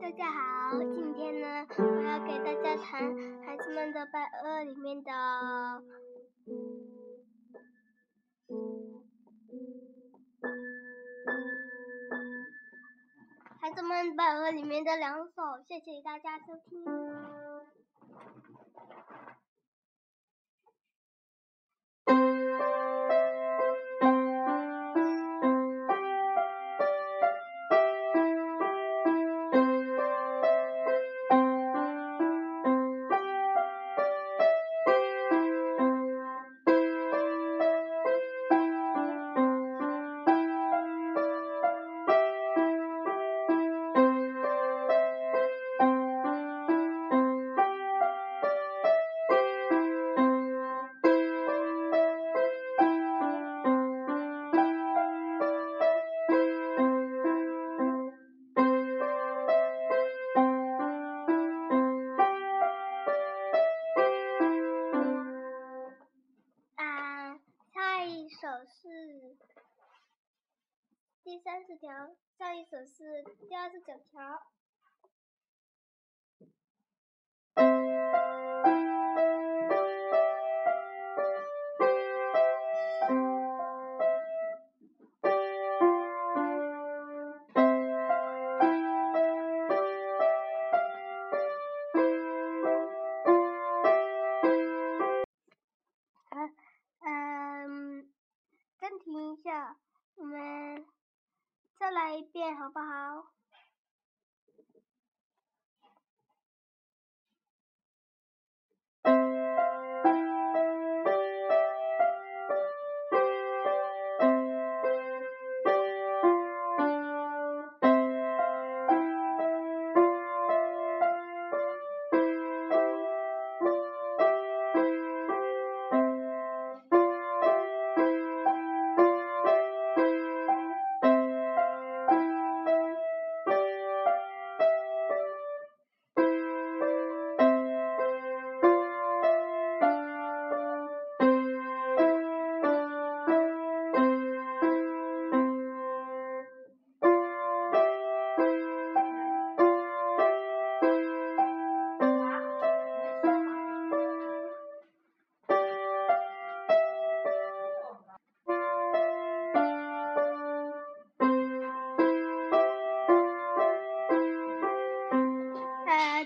大家好，今天呢，我要给大家谈孩子们的百恶里面的，孩子们百恶里面的两首，谢谢大家收听。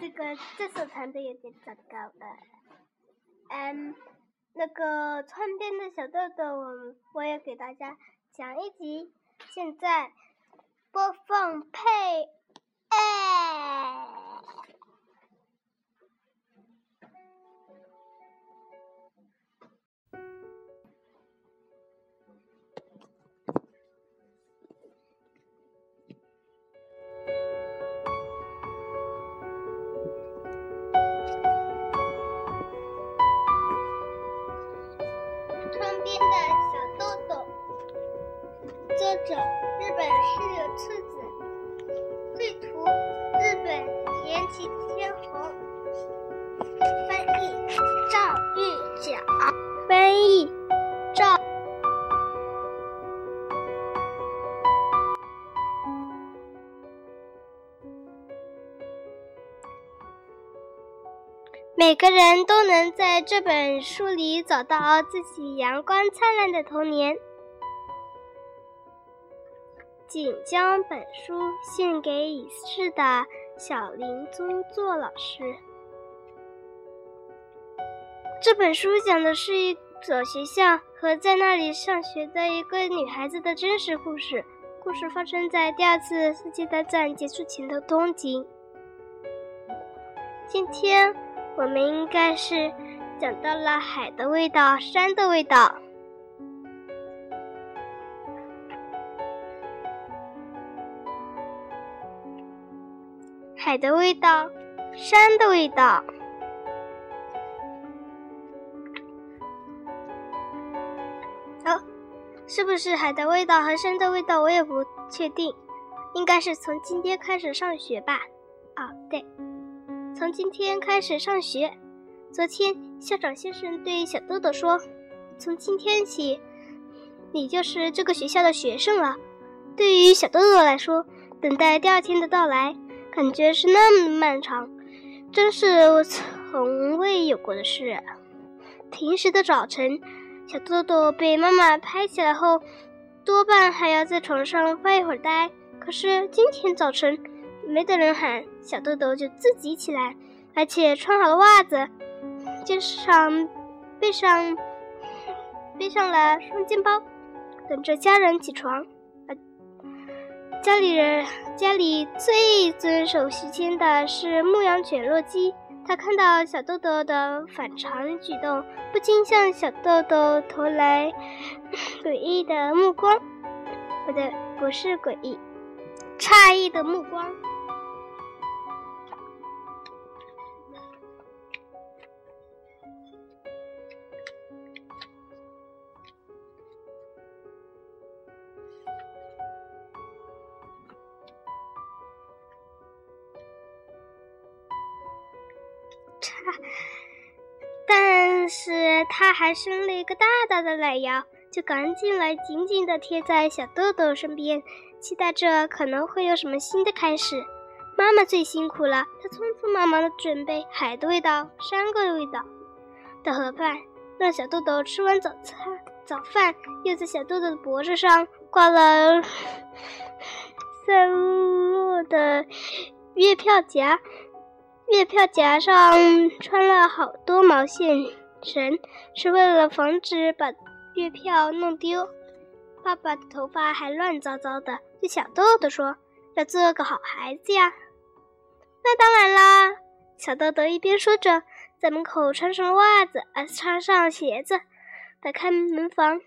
这个这首弹的有点糟糕了，嗯，那个窗边的小豆豆，我我也给大家讲一集，现在播放配哎。每个人都能在这本书里找到自己阳光灿烂的童年。请将本书献给已逝的小林宗作老师。这本书讲的是一所学校和在那里上学的一个女孩子的真实故事。故事发生在第二次世界大战结束前的东京。今天我们应该是讲到了海的味道，山的味道。海的味道，山的味道。哦，是不是海的味道和山的味道？我也不确定，应该是从今天开始上学吧。啊，对，从今天开始上学。昨天校长先生对小豆豆说：“从今天起，你就是这个学校的学生了。”对于小豆豆来说，等待第二天的到来。感觉是那么漫长，真是我从未有过的事。平时的早晨，小豆豆被妈妈拍起来后，多半还要在床上发一会儿呆。可是今天早晨，没得人喊，小豆豆就自己起来，而且穿好了袜子，肩上背上背上了双肩包，等着家人起床。家里人家里最遵守时间的是牧羊犬洛基。他看到小豆豆的反常举动，不禁向小豆豆投来诡异的目光。不对，不是诡异，诧异的目光。但是他还伸了一个大大的懒腰，就赶紧来紧紧地贴在小豆豆身边，期待着可能会有什么新的开始。妈妈最辛苦了，她匆匆忙忙地准备海的味道、山的味道的盒饭，让小豆豆吃完早餐早饭，又在小豆豆的脖子上挂了 散落的月票夹。月票夹上穿了好多毛线绳，是为了防止把月票弄丢。爸爸的头发还乱糟糟的，对小豆豆说：“要做个好孩子呀。”那当然啦！小豆豆一边说着，在门口穿上了袜子，呃，穿上鞋子，打开门房，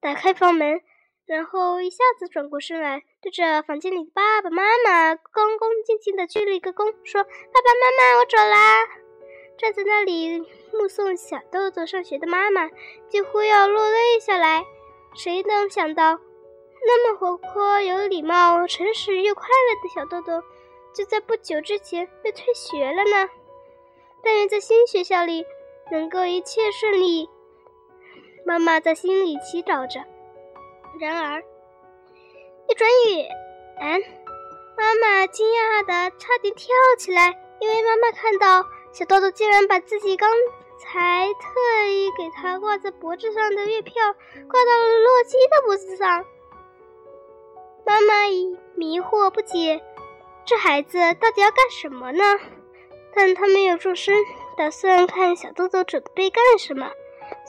打开房门。然后一下子转过身来，对着房间里的爸爸妈妈恭恭敬敬地鞠了一个躬，说：“爸爸妈妈，我走啦！”站在那里目送小豆豆上学的妈妈几乎要落泪下来。谁能想到，那么活泼、有礼貌、诚实又快乐的小豆豆，就在不久之前被退学了呢？但愿在新学校里能够一切顺利。妈妈在心里祈祷着。然而，一转眼，嗯妈妈惊讶的差点跳起来，因为妈妈看到小豆豆竟然把自己刚才特意给他挂在脖子上的月票挂到了洛基的脖子上。妈妈迷惑不解，这孩子到底要干什么呢？但他没有做声，打算看小豆豆准备干什么。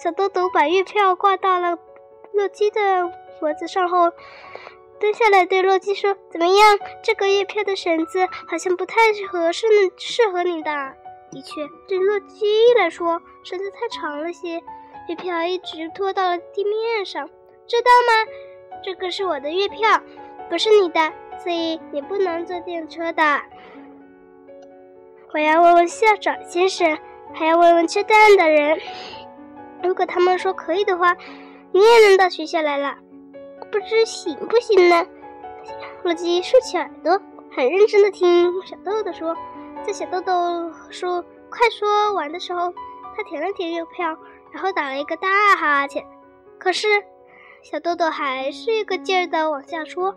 小豆豆把月票挂到了洛基的。脖子上后，蹲下来对洛基说：“怎么样？这个月票的绳子好像不太合适，适合你的。的确，对洛基来说，绳子太长了些，月票一直拖到了地面上。知道吗？这个是我的月票，不是你的，所以你不能坐电车的。我要问问校长先生，还要问问吃蛋的人。如果他们说可以的话，你也能到学校来了。”不知行不行呢？洛基竖起耳朵，很认真的听小豆豆说。在小豆豆说快说完的时候，他舔了舔月票，然后打了一个大哈欠。可是小豆豆还是一个劲儿的往下说：“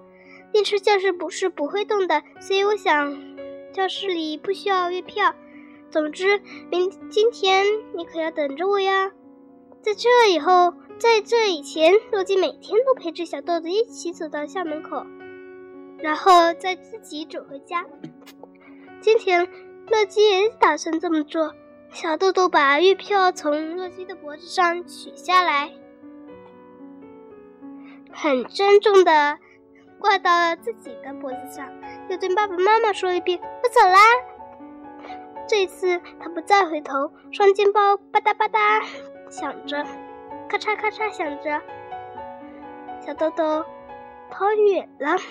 电车教室不是不会动的，所以我想教室里不需要月票。总之，明今天你可要等着我呀。在这以后。”在这以前，洛基每天都陪着小豆豆一起走到校门口，然后再自己走回家。今天，洛基也打算这么做。小豆豆把月票从洛基的脖子上取下来，很郑重的挂到了自己的脖子上，又对爸爸妈妈说一遍：“我走啦。”这次他不再回头，双肩包吧嗒吧嗒响着。咔嚓咔嚓响着，小豆豆跑远了。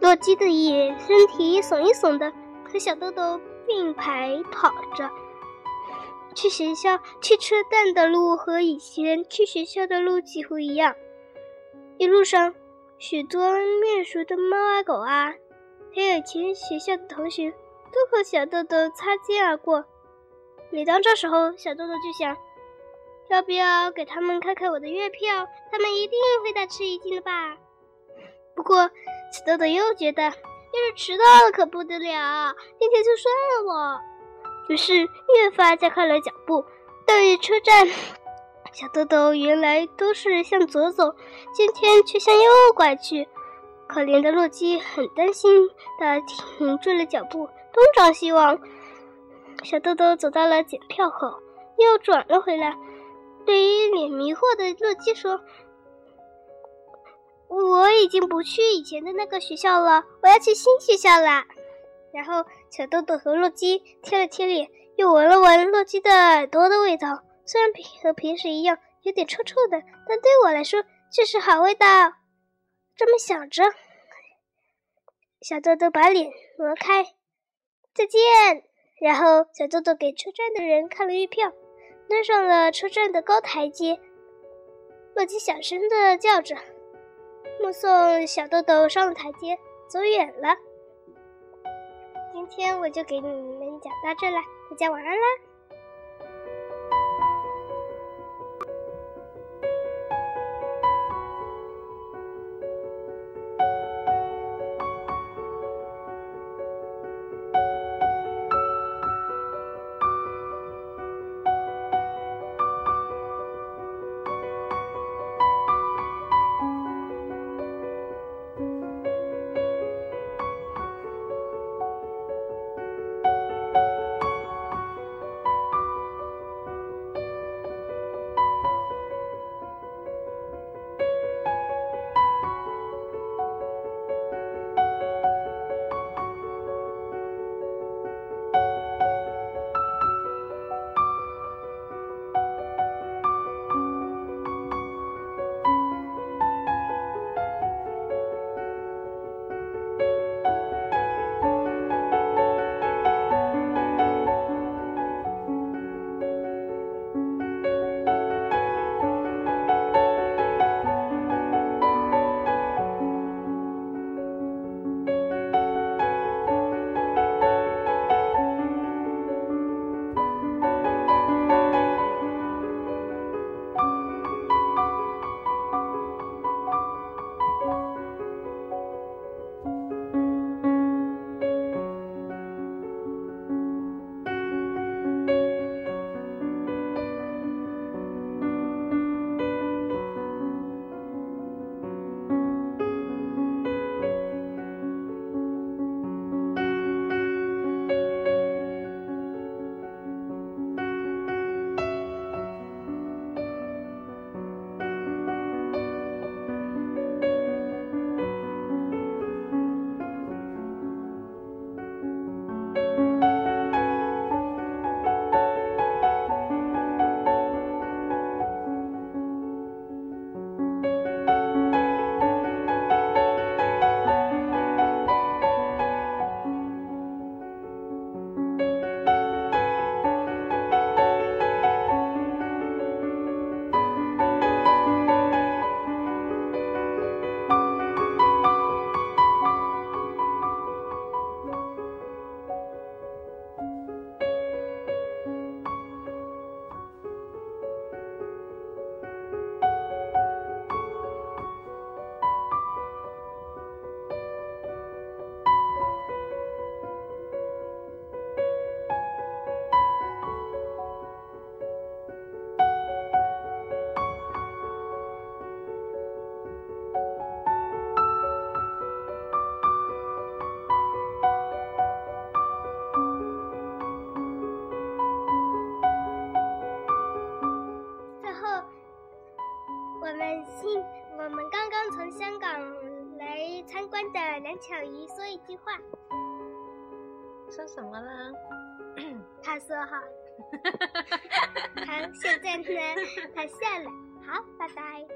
洛基的眼身体耸一耸的，和小豆豆并排跑着。去学校去车站的路和以前去学校的路几乎一样。一路上，许多面熟的猫啊狗啊，还有以前学校的同学。都和小豆豆擦肩而过。每当这时候，小豆豆就想：要不要给他们看看我的月票？他们一定会大吃一惊的吧。不过小豆豆又觉得，要是迟到了可不得了，今天就算了。我于是越发加快了脚步。到了车站，小豆豆原来都是向左走，今天却向右拐去。可怜的洛基很担心的停住了脚步，东张西望。小豆豆走到了检票口，又转了回来，对一脸迷惑的洛基说：“我已经不去以前的那个学校了，我要去新学校啦。”然后小豆豆和洛基贴了贴脸，又闻了闻洛基的耳朵的味道，虽然和平时一样有点臭臭的，但对我来说却是好味道。这么想着，小豆豆把脸挪开，再见。然后小豆豆给车站的人看了月票，登上了车站的高台阶。洛基小声的叫着，目送小豆豆上了台阶，走远了。今天我就给你们讲到这了，大家晚安啦。巧怡说一句话，说什么呢？他说好，好，现在呢，他笑了，好，拜拜。